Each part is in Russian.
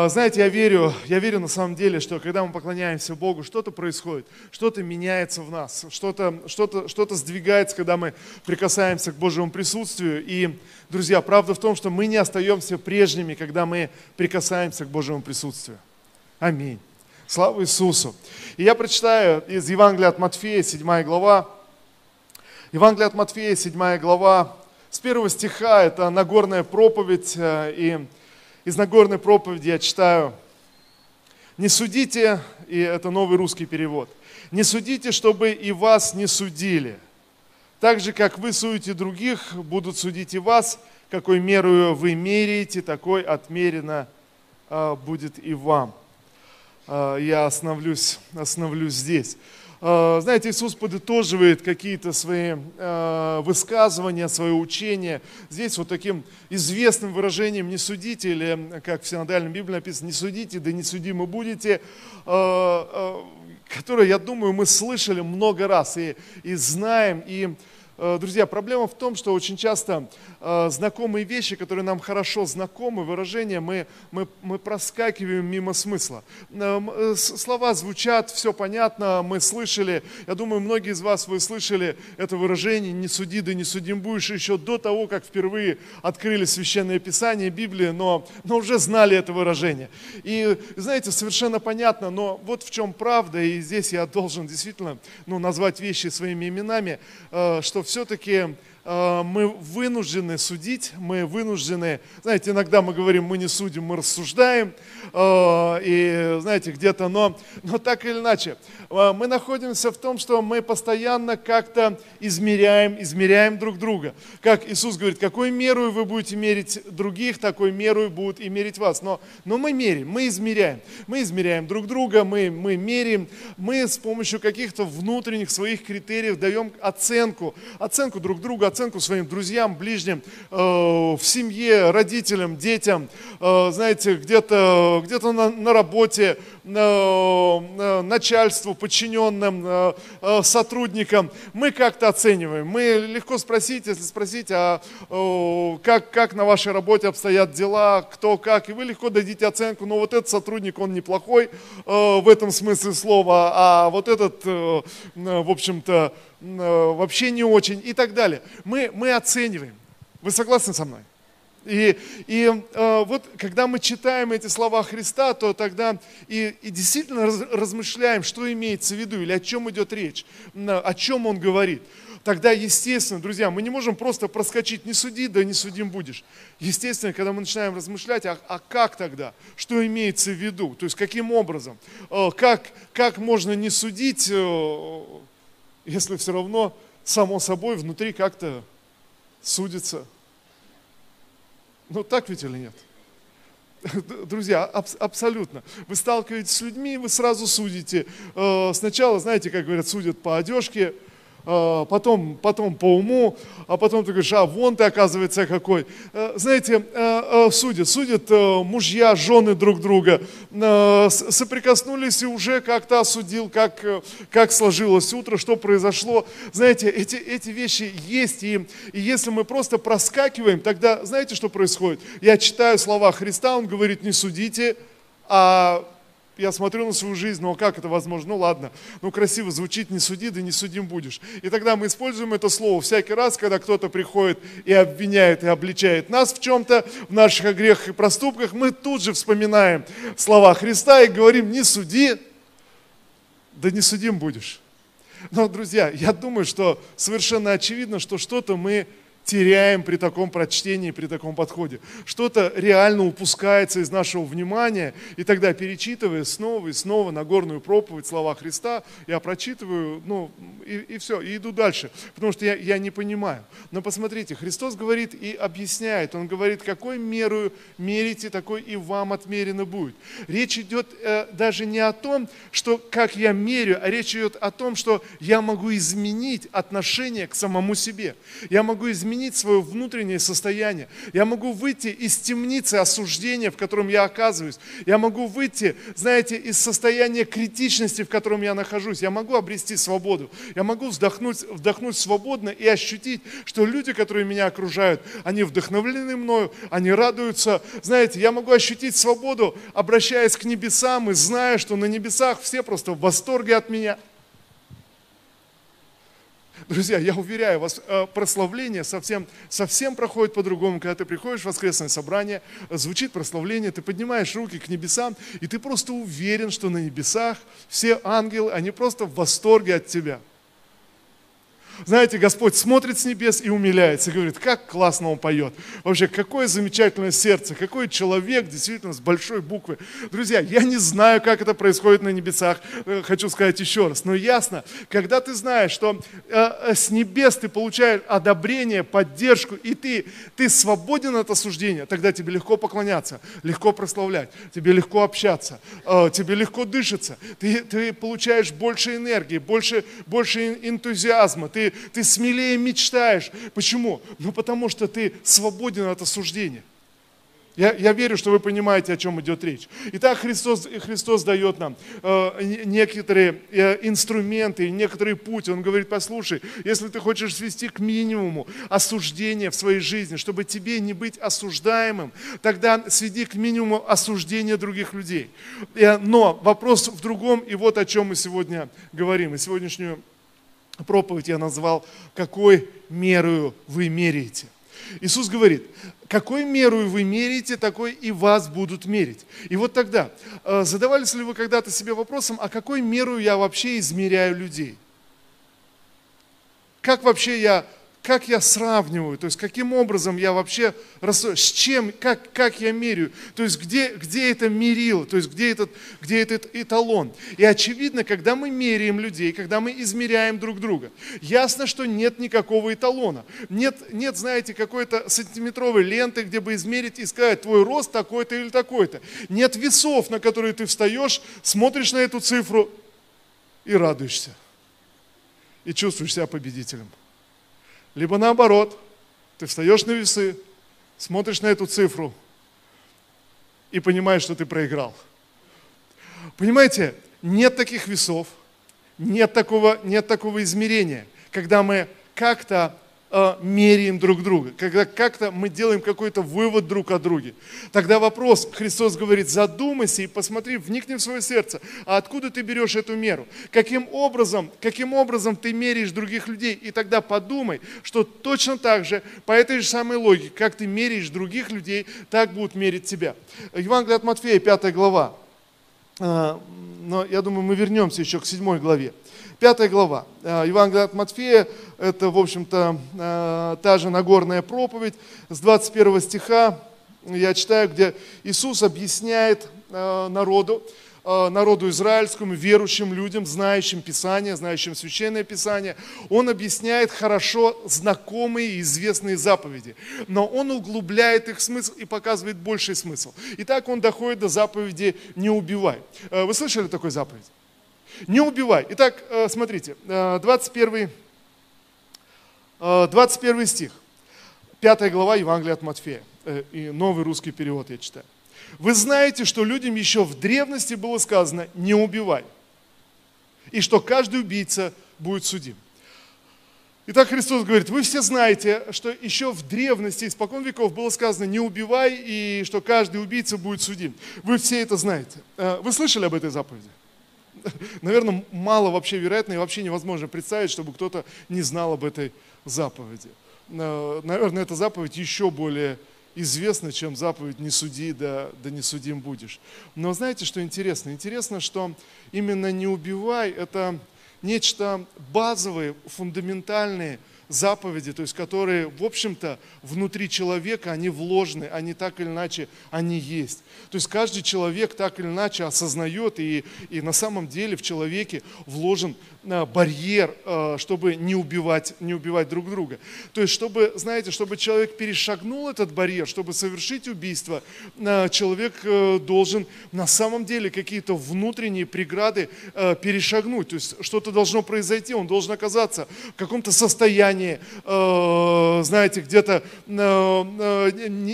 А, знаете, я верю, я верю на самом деле, что когда мы поклоняемся Богу, что-то происходит, что-то меняется в нас, что-то что что сдвигается, когда мы прикасаемся к Божьему присутствию. И, друзья, правда в том, что мы не остаемся прежними, когда мы прикасаемся к Божьему присутствию. Аминь. Слава Иисусу. И я прочитаю из Евангелия от Матфея, 7 глава. Евангелие от Матфея, 7 глава, с первого стиха, это Нагорная проповедь, э, и из Нагорной проповеди я читаю, «Не судите», и это новый русский перевод, «Не судите, чтобы и вас не судили. Так же, как вы судите других, будут судить и вас, какой мерою вы меряете, такой отмерено а, будет и вам». А, я остановлюсь, остановлюсь здесь. А, знаете, Иисус подытоживает какие-то свои а, высказывания, свое учение. Здесь вот таким известным выражением «не судите», или как в синодальном Библии написано «не судите, да не судимы будете», а, которое, я думаю, мы слышали много раз и, и знаем, и друзья, проблема в том, что очень часто э, знакомые вещи, которые нам хорошо знакомы, выражения, мы, мы, мы проскакиваем мимо смысла. Э, слова звучат, все понятно, мы слышали, я думаю, многие из вас, вы слышали это выражение «не суди, да не судим будешь» еще до того, как впервые открыли Священное Писание, Библию, но, но уже знали это выражение. И, знаете, совершенно понятно, но вот в чем правда, и здесь я должен действительно ну, назвать вещи своими именами, что все-таки э, мы вынуждены судить, мы вынуждены, знаете, иногда мы говорим, мы не судим, мы рассуждаем, э, и знаете, где-то, но, но так или иначе, э, мы находимся в том, что мы постоянно как-то измеряем, измеряем друг друга. Как Иисус говорит, какой меру вы будете мерить других, такой меру будут и мерить вас. Но, но мы меряем, мы измеряем, мы измеряем друг друга, мы, мы меряем, мы с помощью каких-то внутренних своих критериев даем оценку, оценку друг другу, оценку своим друзьям, ближним, э, в семье, родителям, детям, э, знаете, где-то где на, на работе, э, начальству, подчиненным, сотрудникам. Мы как-то оцениваем. Мы легко спросить, если спросить, а как, как на вашей работе обстоят дела, кто как, и вы легко дадите оценку, но вот этот сотрудник, он неплохой в этом смысле слова, а вот этот, в общем-то, вообще не очень и так далее. Мы, мы оцениваем. Вы согласны со мной? И, и э, вот когда мы читаем эти слова Христа, то тогда и, и действительно раз, размышляем, что имеется в виду или о чем идет речь, о чем он говорит. Тогда, естественно, друзья, мы не можем просто проскочить, не суди, да не судим будешь. Естественно, когда мы начинаем размышлять, а, а как тогда, что имеется в виду, то есть каким образом, э, как, как можно не судить, э, если все равно само собой внутри как-то судится. Ну так ведь или нет? Друзья, аб- абсолютно. Вы сталкиваетесь с людьми, вы сразу судите. Э, сначала, знаете, как говорят, судят по одежке, потом, потом по уму, а потом ты говоришь, а вон ты, оказывается, какой. А, знаете, а, судят, судят мужья, жены друг друга, соприкоснулись и уже как-то осудил, как, как сложилось утро, что произошло. Знаете, эти, эти вещи есть, и, и если мы просто проскакиваем, тогда знаете, что происходит? Я читаю слова Христа, Он говорит, не судите, а я смотрю на свою жизнь, ну а как это возможно? Ну ладно, ну красиво звучит, не суди, да не судим будешь. И тогда мы используем это слово всякий раз, когда кто-то приходит и обвиняет, и обличает нас в чем-то, в наших грехах и проступках, мы тут же вспоминаем слова Христа и говорим, не суди, да не судим будешь. Но, друзья, я думаю, что совершенно очевидно, что что-то мы теряем при таком прочтении, при таком подходе. Что-то реально упускается из нашего внимания, и тогда, перечитывая снова и снова Нагорную проповедь, слова Христа, я прочитываю, ну, и, и все, и иду дальше, потому что я, я не понимаю. Но посмотрите, Христос говорит и объясняет, Он говорит, какой меру мерите, такой и вам отмерено будет. Речь идет э, даже не о том, что как я мерю, а речь идет о том, что я могу изменить отношение к самому себе. Я могу изменить изменить свое внутреннее состояние. Я могу выйти из темницы осуждения, в котором я оказываюсь. Я могу выйти, знаете, из состояния критичности, в котором я нахожусь. Я могу обрести свободу. Я могу вздохнуть, вдохнуть свободно и ощутить, что люди, которые меня окружают, они вдохновлены мною, они радуются. Знаете, я могу ощутить свободу, обращаясь к небесам и зная, что на небесах все просто в восторге от меня. Друзья, я уверяю вас, э, прославление совсем, совсем проходит по-другому, когда ты приходишь в воскресное собрание, звучит прославление, ты поднимаешь руки к небесам, и ты просто уверен, что на небесах все ангелы, они просто в восторге от тебя – знаете, Господь смотрит с небес и умиляется, и говорит, как классно он поет. Вообще, какое замечательное сердце, какой человек действительно с большой буквы. Друзья, я не знаю, как это происходит на небесах, э, хочу сказать еще раз, но ясно, когда ты знаешь, что э, э, с небес ты получаешь одобрение, поддержку, и ты, ты свободен от осуждения, тогда тебе легко поклоняться, легко прославлять, тебе легко общаться, тебе легко дышится, ты, ты получаешь больше энергии, больше, больше энтузиазма, ты ты, смелее мечтаешь. Почему? Ну потому что ты свободен от осуждения. Я, я верю, что вы понимаете, о чем идет речь. Итак, Христос, Христос дает нам э, некоторые э, инструменты, некоторый путь. Он говорит, послушай, если ты хочешь свести к минимуму осуждение в своей жизни, чтобы тебе не быть осуждаемым, тогда сведи к минимуму осуждения других людей. Э, но вопрос в другом, и вот о чем мы сегодня говорим. И сегодняшнюю проповедь я назвал «Какой мерою вы меряете?». Иисус говорит, какой мерою вы меряете, такой и вас будут мерить. И вот тогда, э, задавались ли вы когда-то себе вопросом, а какой мерою я вообще измеряю людей? Как вообще я как я сравниваю, то есть каким образом я вообще, с чем, как, как я меряю, то есть где, где это мерило, то есть где этот, где этот эталон. И очевидно, когда мы меряем людей, когда мы измеряем друг друга, ясно, что нет никакого эталона. Нет, нет знаете, какой-то сантиметровой ленты, где бы измерить и сказать, твой рост такой-то или такой-то. Нет весов, на которые ты встаешь, смотришь на эту цифру и радуешься. И чувствуешь себя победителем. Либо наоборот, ты встаешь на весы, смотришь на эту цифру и понимаешь, что ты проиграл. Понимаете, нет таких весов, нет такого, нет такого измерения, когда мы как-то э, меряем друг друга, когда как-то мы делаем какой-то вывод друг о друге. Тогда вопрос, Христос говорит, задумайся и посмотри, вникни в свое сердце, а откуда ты берешь эту меру? Каким образом, каким образом ты меряешь других людей? И тогда подумай, что точно так же, по этой же самой логике, как ты меряешь других людей, так будут мерить тебя. Евангелие от Матфея, 5 глава. А, но я думаю, мы вернемся еще к 7 главе. Пятая глава. Евангелие от Матфея, это, в общем-то, э, та же Нагорная проповедь. С 21 стиха я читаю, где Иисус объясняет народу, народу израильскому, верующим людям, знающим Писание, знающим Священное Писание, он объясняет хорошо знакомые и известные заповеди, но он углубляет их смысл и показывает больший смысл. И так он доходит до заповеди «не убивай». Вы слышали такой заповедь? Не убивай. Итак, э, смотрите, 21, э, 21 э, стих, 5 глава Евангелия от Матфея, и новый русский перевод я читаю. Вы знаете, что людям еще в древности было сказано «не убивай», и что каждый убийца будет судим. Итак, Христос говорит, вы все знаете, что еще в древности, испокон веков было сказано «не убивай», и что каждый убийца будет судим. Вы все это знаете. Вы слышали об этой заповеди? наверное, мало вообще вероятно и вообще невозможно представить, чтобы кто-то не знал об этой заповеди. Э, наверное, эта заповедь еще более известна, чем заповедь «не суди, да, да не судим будешь». Но знаете, что интересно? Интересно, что именно «не убивай» – это нечто базовое, фундаментальное – заповеди, то есть которые, в общем-то, внутри человека, они вложены, они так или иначе, они есть. То есть каждый человек так или иначе осознает, и, и на самом деле в человеке вложен э, барьер, э, чтобы не убивать, не убивать друг друга. То есть, чтобы, знаете, чтобы человек перешагнул этот барьер, чтобы совершить убийство, э, человек должен на самом деле какие-то внутренние преграды перешагнуть. То есть что-то должно произойти, он должен оказаться в каком-то состоянии, состоянии, э, знаете, где-то э,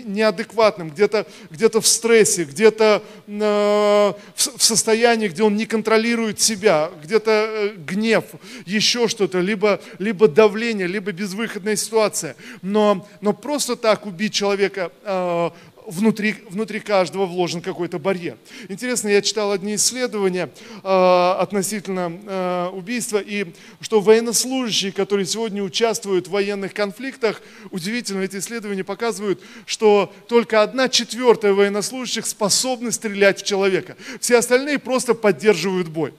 неадекватном, где-то где в стрессе, где-то в состоянии, где он не контролирует себя, где-то гнев, еще что-то, либо, либо давление, либо безвыходная ситуация. Но, но просто так убить человека внутри, внутри каждого вложен какой-то барьер. Интересно, я читал одни исследования э, относительно э, убийства, и что военнослужащие, которые сегодня участвуют в военных конфликтах, удивительно, эти исследования показывают, что только одна четвертая военнослужащих способны стрелять в человека. Все остальные просто поддерживают бой.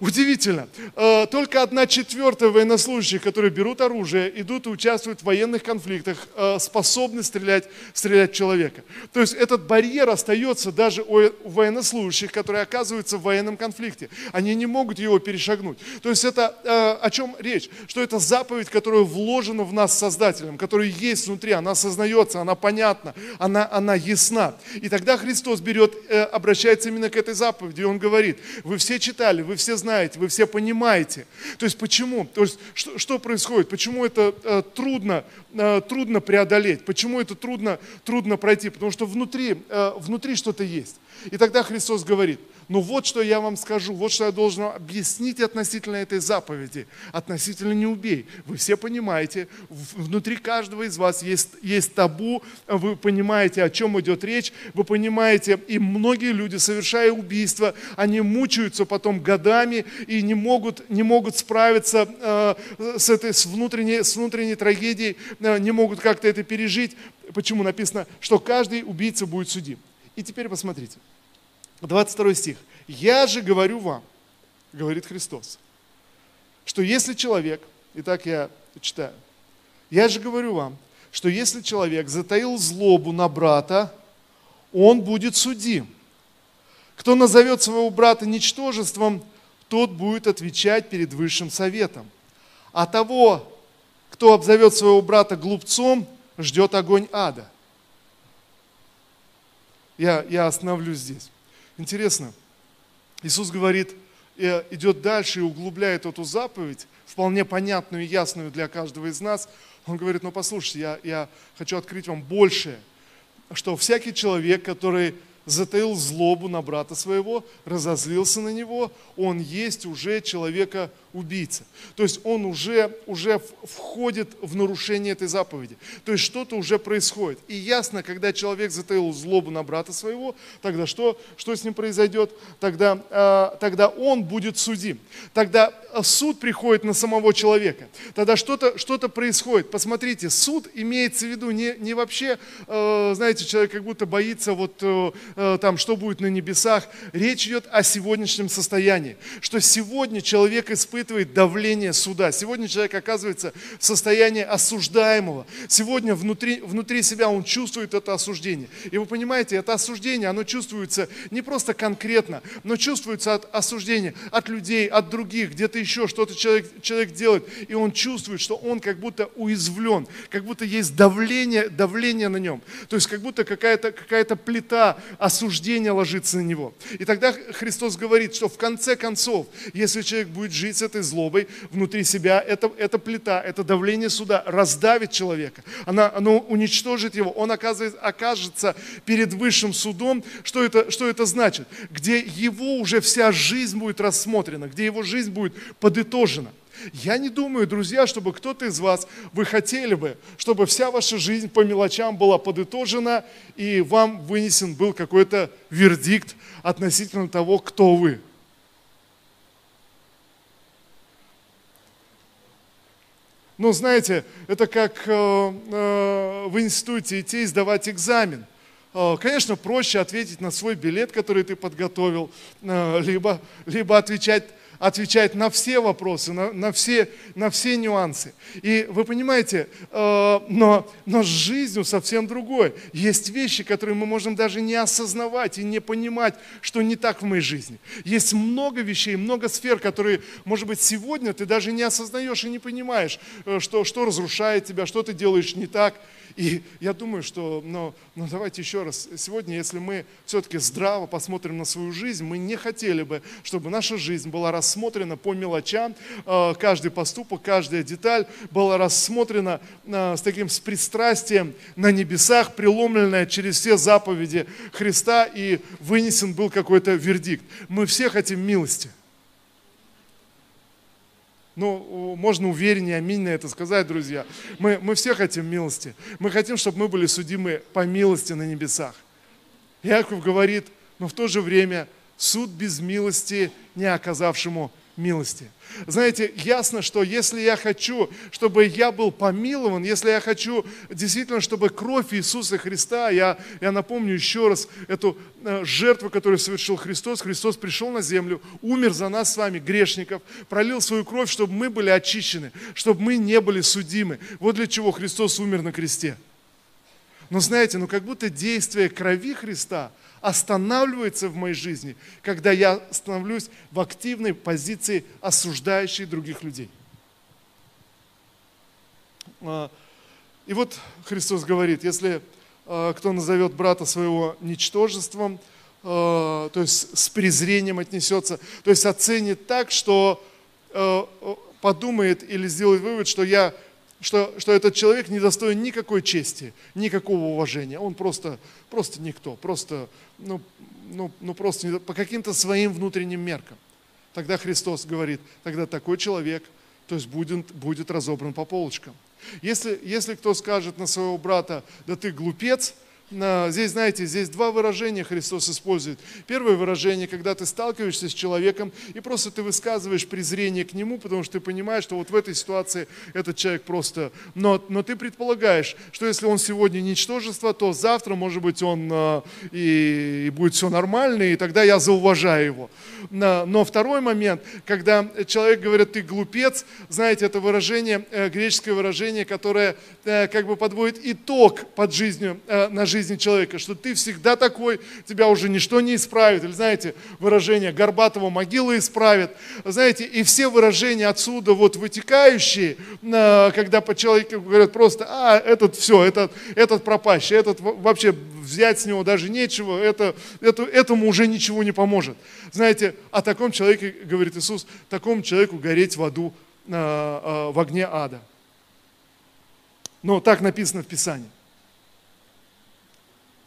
Удивительно. Э, только одна четвертая военнослужащих, которые берут оружие, идут и участвуют в военных конфликтах, э, способны стрелять, стрелять человека. То есть этот барьер остается даже у военнослужащих, которые оказываются в военном конфликте. Они не могут его перешагнуть. То есть это э, о чем речь? Что это заповедь, которая вложена в нас Создателем, которая есть внутри, она осознается, она понятна, она, она ясна. И тогда Христос берет, обращается именно к этой заповеди, и Он говорит, вы все читали, вы все знаете, вы все понимаете. То есть почему? То есть что, что происходит? Почему это э, трудно, э, трудно преодолеть? Почему это трудно, трудно пройти? Потому что внутри, э, внутри что-то есть. И тогда Христос говорит – но вот что я вам скажу, вот что я должен объяснить относительно этой заповеди, относительно не убей. Вы все понимаете, внутри каждого из вас есть, есть табу, вы понимаете, о чем идет речь, вы понимаете, и многие люди, совершая убийство, они мучаются потом годами и не могут, не могут справиться э, с этой с внутренней, с внутренней трагедией, э, не могут как-то это пережить. Почему написано, что каждый убийца будет судим. И теперь посмотрите. 22 стих. «Я же говорю вам, — говорит Христос, — что если человек, итак я читаю, я же говорю вам, что если человек затаил злобу на брата, он будет судим. Кто назовет своего брата ничтожеством, тот будет отвечать перед высшим советом. А того, кто обзовет своего брата глупцом, ждет огонь ада. Я, я остановлюсь здесь. Интересно, Иисус говорит, э, идет дальше и углубляет эту заповедь, вполне понятную и ясную для каждого из нас. Он говорит, ну послушайте, я, я хочу открыть вам большее, что всякий человек, который затаил злобу на брата своего, разозлился на него, он есть уже человека убийца. То есть он уже, уже входит в нарушение этой заповеди. То есть что-то уже происходит. И ясно, когда человек затаил злобу на брата своего, тогда что, что с ним произойдет? Тогда, э, тогда он будет судим. Тогда суд приходит на самого человека. Тогда что-то что происходит. Посмотрите, суд имеется в виду не, не вообще, э, знаете, человек как будто боится, вот э, э там, что будет на небесах. Речь идет о сегодняшнем состоянии. Что сегодня человек испытывает испытывает давление суда. Сегодня человек оказывается в состоянии осуждаемого. Сегодня внутри, внутри себя он чувствует это осуждение. И вы понимаете, это осуждение, оно чувствуется не просто конкретно, но чувствуется от осуждения от людей, от других, где-то еще что-то человек, человек делает, и он чувствует, что он как будто уязвлен, как будто есть давление, давление на нем. То есть как будто какая-то какая плита осуждения ложится на него. И тогда Христос говорит, что в конце концов, если человек будет жить с этой этой злобой внутри себя, это, это плита, это давление суда раздавит человека. Она, оно уничтожит его, он оказывается, окажется перед высшим судом. Что это, что это значит? Где его уже вся жизнь будет рассмотрена, где его жизнь будет подытожена. Я не думаю, друзья, чтобы кто-то из вас, вы хотели бы, чтобы вся ваша жизнь по мелочам была подытожена, и вам вынесен был какой-то вердикт относительно того, кто вы. Ну, знаете, это как э, э, в институте идти и сдавать экзамен. Э, конечно, проще ответить на свой билет, который ты подготовил, э, либо, либо отвечать отвечает на все вопросы, на, на, все, на все нюансы. И вы понимаете, э, но, но с жизнью совсем другое. Есть вещи, которые мы можем даже не осознавать и не понимать, что не так в моей жизни. Есть много вещей, много сфер, которые, может быть, сегодня ты даже не осознаешь и не понимаешь, э, что, что разрушает тебя, что ты делаешь не так. И я думаю, что, ну, ну давайте еще раз, сегодня, если мы все-таки здраво посмотрим на свою жизнь, мы не хотели бы, чтобы наша жизнь была рассмотрена по мелочам, э, каждый поступок, каждая деталь была рассмотрена э, с таким с пристрастием на небесах, преломленная через все заповеди Христа, и вынесен был какой-то вердикт. Мы все хотим милости. Ну, можно увереннее, аминь на это сказать, друзья. Мы, мы все хотим милости. Мы хотим, чтобы мы были судимы по милости на небесах. Яков говорит, но в то же время суд без милости не оказавшему милости. Знаете, ясно, что если я хочу, чтобы я был помилован, если я хочу действительно, чтобы кровь Иисуса Христа, я, я напомню еще раз эту э, жертву, которую совершил Христос, Христос пришел на землю, умер за нас с вами, грешников, пролил свою кровь, чтобы мы были очищены, чтобы мы не были судимы. Вот для чего Христос умер на кресте. Но знаете, ну как будто действие крови Христа – останавливается в моей жизни, когда я становлюсь в активной позиции, осуждающей других людей. А, и вот Христос говорит, если а, кто назовет брата своего ничтожеством, а, то есть с презрением отнесется, то есть оценит так, что подумает или сделает вывод, что я что, что этот человек не достоин никакой чести, никакого уважения. Он просто, просто никто, просто, ну, ну, ну просто по каким-то своим внутренним меркам. Тогда Христос говорит, тогда такой человек, то есть будет, будет разобран по полочкам. Если, если кто скажет на своего брата, да ты глупец, Здесь, знаете, здесь два выражения Христос использует. Первое выражение, когда ты сталкиваешься с человеком, и просто ты высказываешь презрение к нему, потому что ты понимаешь, что вот в этой ситуации этот человек просто... Но, но ты предполагаешь, что если он сегодня ничтожество, то завтра, может быть, он а, и, и будет все нормально, и тогда я зауважаю его. Но второй момент, когда человек говорит, ты глупец, знаете, это выражение, э, греческое выражение, которое э, как бы подводит итог под жизнью, э, на жизнь жизни человека, что ты всегда такой, тебя уже ничто не исправит. Или знаете, выражение Горбатого могила исправит. Знаете, и все выражения отсюда вот вытекающие, когда по человеку говорят просто, а, этот все, этот, этот пропащий, этот вообще взять с него даже нечего, это, это, этому уже ничего не поможет. Знаете, о таком человеке, говорит Иисус, такому человеку гореть в аду, в огне ада. Но так написано в Писании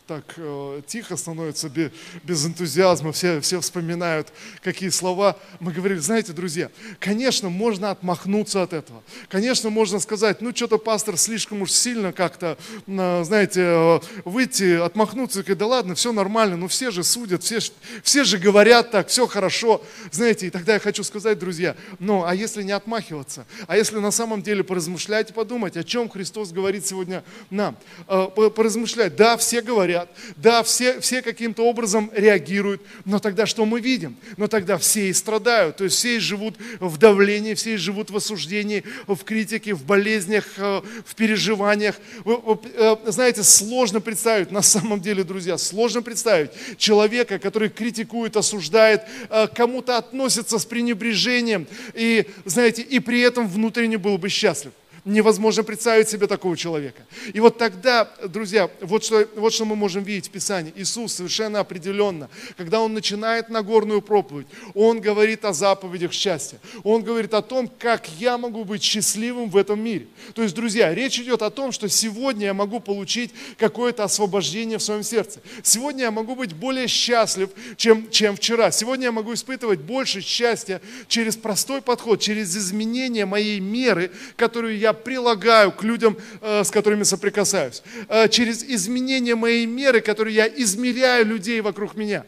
так э, тихо становится, без, без энтузиазма, все, все вспоминают, какие слова. Мы говорили, знаете, друзья, конечно, можно отмахнуться от этого. Конечно, можно сказать, ну, что-то пастор слишком уж сильно как-то, э, знаете, э, выйти, отмахнуться, и сказать, да ладно, все нормально, ну, все же судят, все, все же говорят так, все хорошо. Знаете, и тогда я хочу сказать, друзья, ну, а если не отмахиваться? А если на самом деле поразмышлять и подумать, о чем Христос говорит сегодня нам? Э, поразмышлять, да, все говорят, говорят, да, все, все каким-то образом реагируют, но тогда что мы видим? Но тогда все и страдают, то есть все и живут в давлении, все и живут в осуждении, в критике, в болезнях, э, в переживаниях. Э, знаете, сложно представить, на самом деле, друзья, сложно представить человека, который критикует, осуждает, э, кому-то относится с пренебрежением, и, знаете, и при этом внутренне был бы счастлив. Невозможно представить себе такого человека. И вот тогда, друзья, вот что, вот что мы можем видеть в Писании. Иисус совершенно определенно, когда Он начинает Нагорную проповедь, Он говорит о заповедях счастья. Он говорит о том, как я могу быть счастливым в этом мире. То есть, друзья, речь идет о том, что сегодня я могу получить какое-то освобождение в своем сердце. Сегодня я могу быть более счастлив, чем, чем вчера. Сегодня я могу испытывать больше счастья через простой подход, через изменение моей меры, которую я прилагаю к людям, э, с которыми соприкасаюсь. Э, через изменение моей меры, которые я измеряю людей вокруг меня.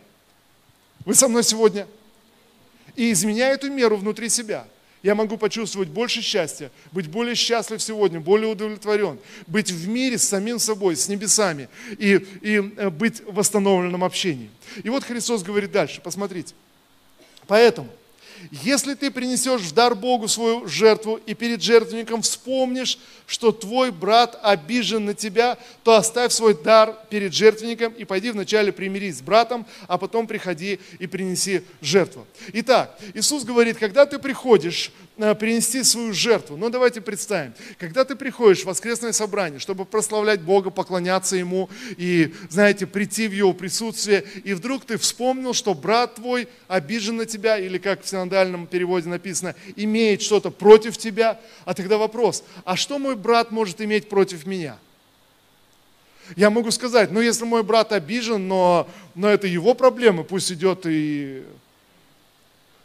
Вы со мной сегодня? И изменяя эту меру внутри себя, я могу почувствовать больше счастья, быть более счастлив сегодня, более удовлетворен, быть в мире с самим собой, с небесами и, и э, быть в восстановленном общении. И вот Христос говорит дальше, посмотрите. Поэтому, если ты принесешь в дар Богу свою жертву и перед жертвенником вспомнишь, что твой брат обижен на тебя, то оставь свой дар перед жертвенником и пойди вначале примирись с братом, а потом приходи и принеси жертву. Итак, Иисус говорит, когда ты приходишь Э, принести свою жертву. Но давайте представим, когда ты приходишь в воскресное собрание, чтобы прославлять Бога, поклоняться Ему и, знаете, прийти в Его присутствие, и вдруг ты вспомнил, что брат твой обижен на тебя, или как в синодальном переводе написано, имеет что-то против тебя, а тогда вопрос, а что мой брат может иметь против меня? Я могу сказать, ну если мой брат обижен, но, но это его проблемы, пусть идет и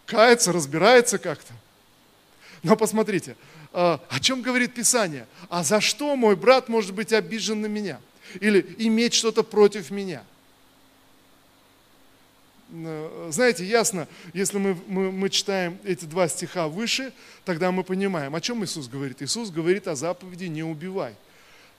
кается, разбирается как-то. Но посмотрите, а, о чем говорит Писание? А за что мой брат может быть обижен на меня? Или иметь что-то против меня? Знаете, ясно, если мы, мы, мы читаем эти два стиха выше, тогда мы понимаем, о чем Иисус говорит. Иисус говорит о заповеди «не убивай».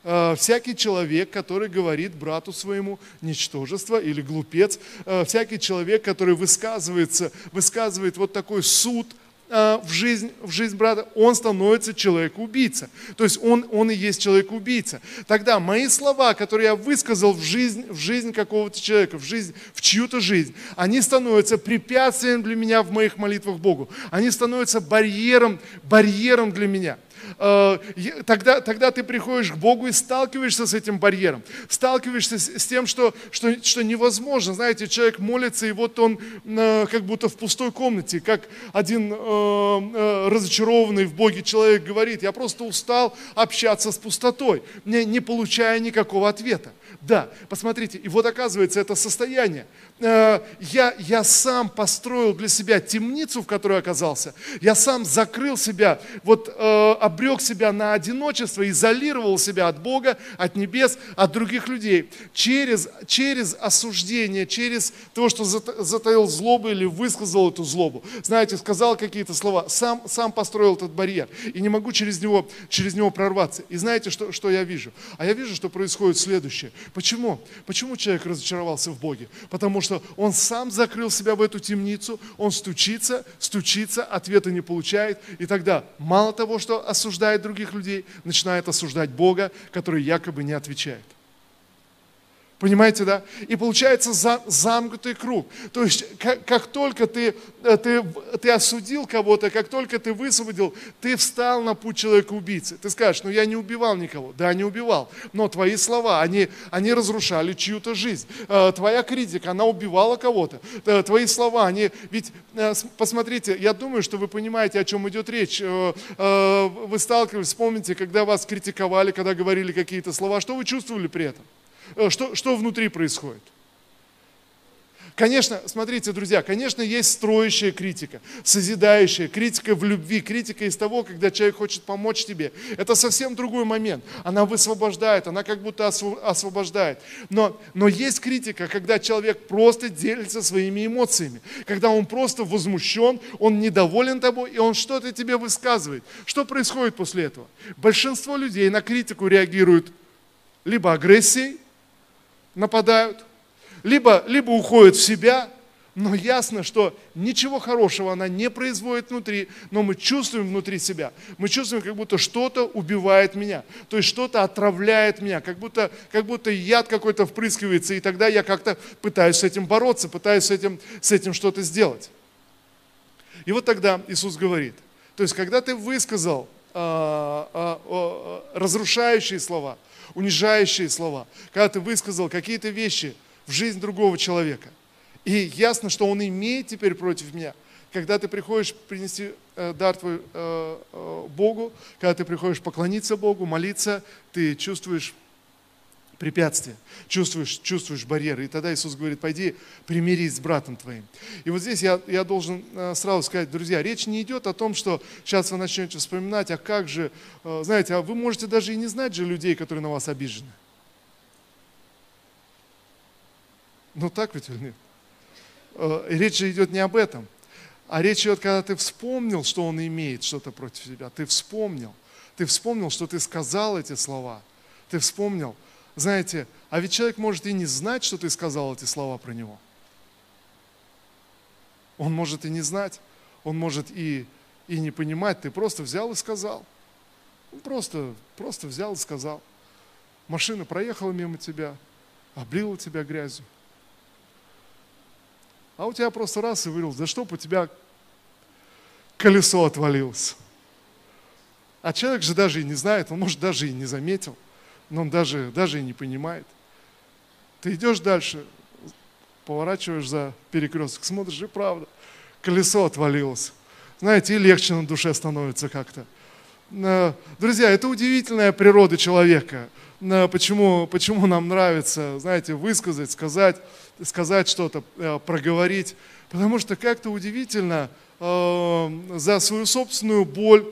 А, всякий человек, который говорит брату своему ничтожество или глупец, а, всякий человек, который высказывается, высказывает вот такой суд – Э, в жизнь, в жизнь брата, он становится человек-убийца. То есть он, он и есть человек-убийца. Тогда мои слова, которые я высказал в жизнь, в жизнь какого-то человека, в, жизнь, в чью-то жизнь, они становятся препятствием для меня в моих молитвах Богу. Они становятся барьером, барьером для меня. Э, тогда, тогда ты приходишь к Богу и сталкиваешься с этим барьером, сталкиваешься с, с тем, что, что, что невозможно. Знаете, человек молится, и вот он э, как будто в пустой комнате, как один э, разочарованный в Боге человек говорит, я просто устал общаться с пустотой, не, не получая никакого ответа. Да, посмотрите, и вот оказывается это состояние. Э, я, я сам построил для себя темницу, в которой оказался. Я сам закрыл себя, вот э, обрек себя на одиночество, изолировал себя от Бога, от небес, от других людей. Через, через осуждение, через то, что затаил злобу или высказал эту злобу. Знаете, сказал какие-то слова, сам, сам построил этот барьер. И не могу через него, через него прорваться. И знаете, что, что я вижу? А я вижу, что происходит следующее. Почему? Почему человек разочаровался в Боге? Потому что он сам закрыл себя в эту темницу, он стучится, стучится, ответа не получает. И тогда мало того, что осуждает других людей, начинает осуждать Бога, который якобы не отвечает. Понимаете, да? И получается за, замкнутый круг. То есть, как, как только ты, э, ты, ты осудил кого-то, как только ты высвободил, ты встал на путь человека-убийцы. Ты скажешь, ну я не убивал никого. Да, не убивал. Но твои слова, они, они разрушали чью-то жизнь. Э, твоя критика, она убивала кого-то. Э, твои слова, они... Ведь, посмотрите, я думаю, что вы понимаете, о чем идет речь. Вы сталкивались, вспомните, когда вас критиковали, когда говорили какие-то слова, что вы чувствовали при этом? Э, что, что внутри происходит. Конечно, смотрите, друзья, конечно, есть строящая критика, созидающая, критика в любви, критика из того, когда человек хочет помочь тебе. Это совсем другой момент. Она высвобождает, она как будто освобождает. Но, но есть критика, когда человек просто делится своими эмоциями, когда он просто возмущен, он недоволен тобой, и он что-то тебе высказывает. Что происходит после этого? Большинство людей на критику реагируют либо агрессией, нападают, либо, либо уходят в себя, но ясно, что ничего хорошего она не производит внутри, но мы чувствуем внутри себя. Мы чувствуем, как будто что-то убивает меня, то есть что-то отравляет меня, как будто, как будто яд какой-то впрыскивается, и тогда я как-то пытаюсь с этим бороться, пытаюсь с этим, с этим что-то сделать. И вот тогда Иисус говорит, то есть когда ты высказал а, а, разрушающие слова, унижающие слова, когда ты высказал какие-то вещи в жизнь другого человека. И ясно, что он имеет теперь против меня. Когда ты приходишь принести э, дар твой э, э, Богу, когда ты приходишь поклониться Богу, молиться, ты чувствуешь препятствия, чувствуешь, чувствуешь барьеры. И тогда Иисус говорит, пойди примирись с братом твоим. И вот здесь я, я должен э, сразу сказать, друзья, речь не идет о том, что сейчас вы начнете вспоминать, а как же, э, знаете, а вы можете даже и не знать же людей, которые на вас обижены. Ну так ведь или нет? Э, речь же идет не об этом. А речь идет, когда ты вспомнил, что он имеет что-то против тебя. Ты вспомнил. Ты вспомнил, что ты сказал эти слова. Ты вспомнил, знаете, а ведь человек может и не знать, что ты сказал эти слова про него. Он может и не знать. он может и, и не понимать, ты просто взял и сказал. Просто, просто взял и сказал. Машина проехала мимо тебя, облила тебя грязью. А у тебя просто раз и вылил, да чтоб у тебя колесо отвалилось. А человек же даже и не знает, он может даже и не заметил, но он даже, даже и не понимает. Ты идешь дальше, поворачиваешь за перекресток, смотришь, и правда, колесо отвалилось. Знаете, и легче на душе становится как-то. Э, друзья, это удивительная природа человека. Э, почему, почему нам нравится, знаете, высказать, сказать, сказать что-то, э, проговорить. Потому что как-то удивительно за свою собственную боль,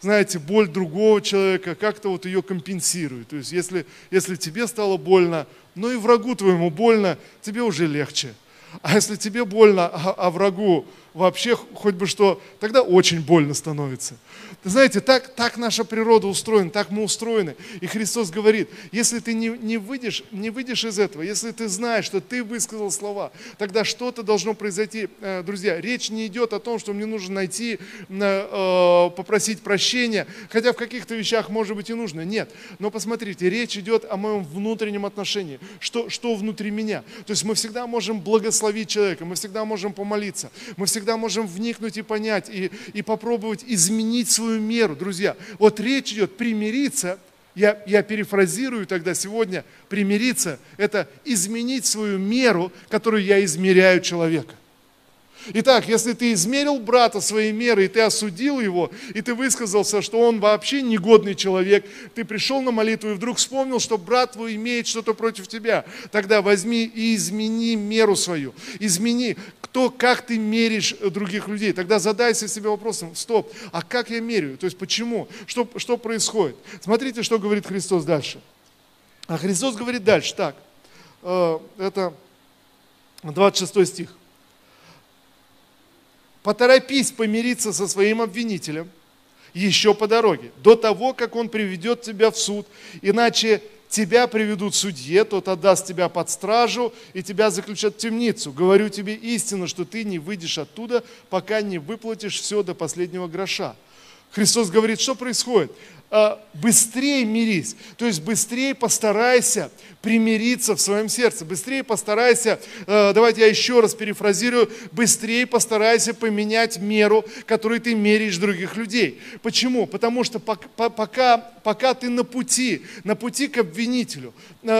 знаете, боль другого человека, как-то вот ее компенсирует. То есть если, если тебе стало больно, но и врагу твоему больно, тебе уже легче. А если тебе больно, а, а врагу вообще хоть бы что, тогда очень больно становится. Знаете, так, так наша природа устроена, так мы устроены. И Христос говорит, если ты не, не, выйдешь, не выйдешь из этого, если ты знаешь, что ты высказал слова, тогда что-то должно произойти. Э, друзья, речь не идет о том, что мне нужно найти, э, попросить прощения, хотя в каких-то вещах, может быть, и нужно. Нет. Но посмотрите, речь идет о моем внутреннем отношении. Что, что внутри меня? То есть мы всегда можем благословить человека, мы всегда можем помолиться, мы всегда можем вникнуть и понять, и, и попробовать изменить свою меру, друзья. Вот речь идет примириться, я, я перефразирую тогда сегодня, примириться – это изменить свою меру, которую я измеряю человека. Итак, если ты измерил брата своей меры, и ты осудил его, и ты высказался, что он вообще негодный человек, ты пришел на молитву и вдруг вспомнил, что брат твой имеет что-то против тебя, тогда возьми и измени меру свою. Измени, кто, как ты меришь других людей. Тогда задайся себе вопросом, стоп, а как я меряю? То есть почему? Что, что происходит? Смотрите, что говорит Христос дальше. А Христос говорит дальше, так, э, это 26 стих. Поторопись помириться со своим обвинителем еще по дороге, до того, как он приведет тебя в суд, иначе тебя приведут судье, тот отдаст тебя под стражу, и тебя заключат в темницу. Говорю тебе истину, что ты не выйдешь оттуда, пока не выплатишь все до последнего гроша. Христос говорит, что происходит? А, быстрее мирись, то есть быстрее постарайся примириться в своем сердце, быстрее постарайся, а, давайте я еще раз перефразирую, быстрее постарайся поменять меру, которую ты меряешь других людей. Почему? Потому что пока, пока ты на пути, на пути к обвинителю,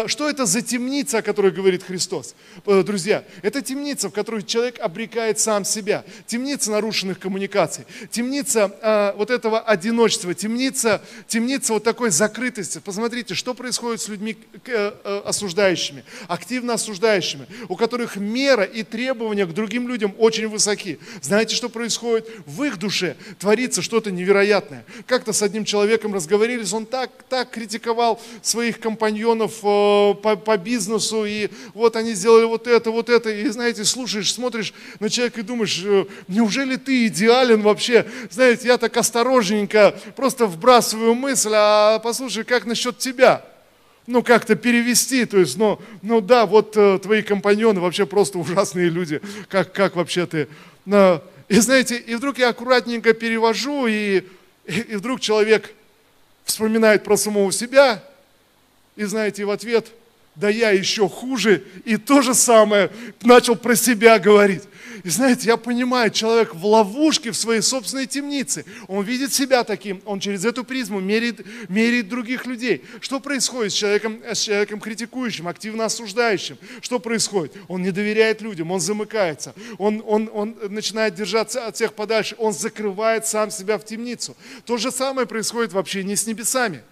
что это за темница, о которой говорит Христос? Э, друзья, это темница, в которой человек обрекает сам себя, темница нарушенных коммуникаций, темница вот этого одиночества, темница темница вот такой закрытости. Посмотрите, что происходит с людьми э, э, осуждающими, активно осуждающими, у которых мера и требования к другим людям очень высоки. Знаете, что происходит? В их душе творится что-то невероятное. Как-то с одним человеком разговорились, он так, так критиковал своих компаньонов э, по, по бизнесу, и вот они сделали вот это, вот это, и знаете, слушаешь, смотришь на человека и думаешь, неужели ты идеален вообще? Знаете, я так осторожненько просто вбрасываю мысль, а послушай, как насчет тебя? Ну, как-то перевести, то есть, ну, ну да, вот э, твои компаньоны вообще просто ужасные люди, как, как вообще ты? И знаете, и вдруг я аккуратненько перевожу, и, и вдруг человек вспоминает про самого себя, и знаете, в ответ, да я еще хуже, и то же самое начал про себя говорить. И знаете, я понимаю, человек в ловушке в своей собственной темнице. Он видит себя таким, он через эту призму меряет, меряет других людей. Что происходит с человеком, с человеком критикующим, активно осуждающим? Что происходит? Он не доверяет людям, он замыкается, он, он, он начинает держаться от всех подальше, он закрывает сам себя в темницу. То же самое происходит в общении с небесами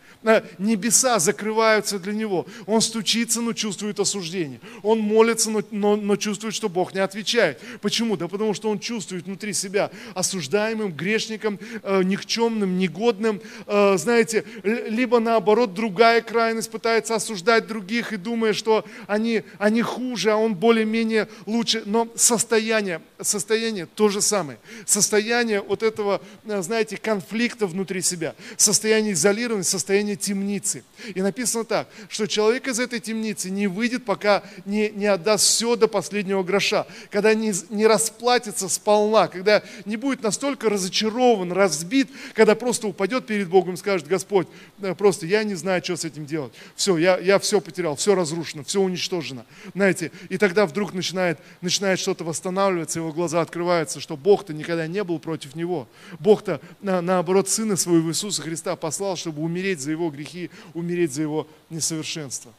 небеса закрываются для него. Он стучится, но чувствует осуждение. Он молится, но, но, но чувствует, что Бог не отвечает. Почему? Да потому что он чувствует внутри себя осуждаемым, грешником, э, никчемным, негодным. Э, знаете, либо наоборот другая крайность пытается осуждать других и думая, что они, они хуже, а он более-менее лучше. Но состояние, состояние то же самое. Состояние вот этого, э, знаете, конфликта внутри себя, состояние изолированности, состояние состояние темницы. И написано так, что человек из этой темницы не выйдет, пока не, не отдаст все до последнего гроша, когда не, не расплатится сполна, когда не будет настолько разочарован, разбит, когда просто упадет перед Богом и скажет, Господь, э, просто я не знаю, что с этим делать. Все, я, я все потерял, все разрушено, все уничтожено. Знаете, и тогда вдруг начинает, начинает что-то восстанавливаться, его глаза открываются, что Бог-то никогда не был против него. Бог-то, на, наоборот, Сына Своего Иисуса Христа послал, чтобы умереть за его грехи, умереть за его несовершенство.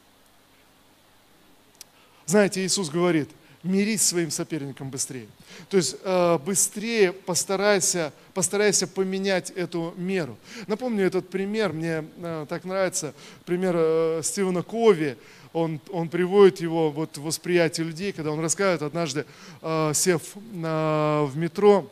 Знаете, Иисус говорит, мирись своим соперником быстрее. То есть э, быстрее постарайся, постарайся поменять эту меру. Напомню этот пример, мне э, так нравится, пример э, Стивена Кови, он, он приводит его вот, в восприятие людей, когда он рассказывает однажды, сев в метро,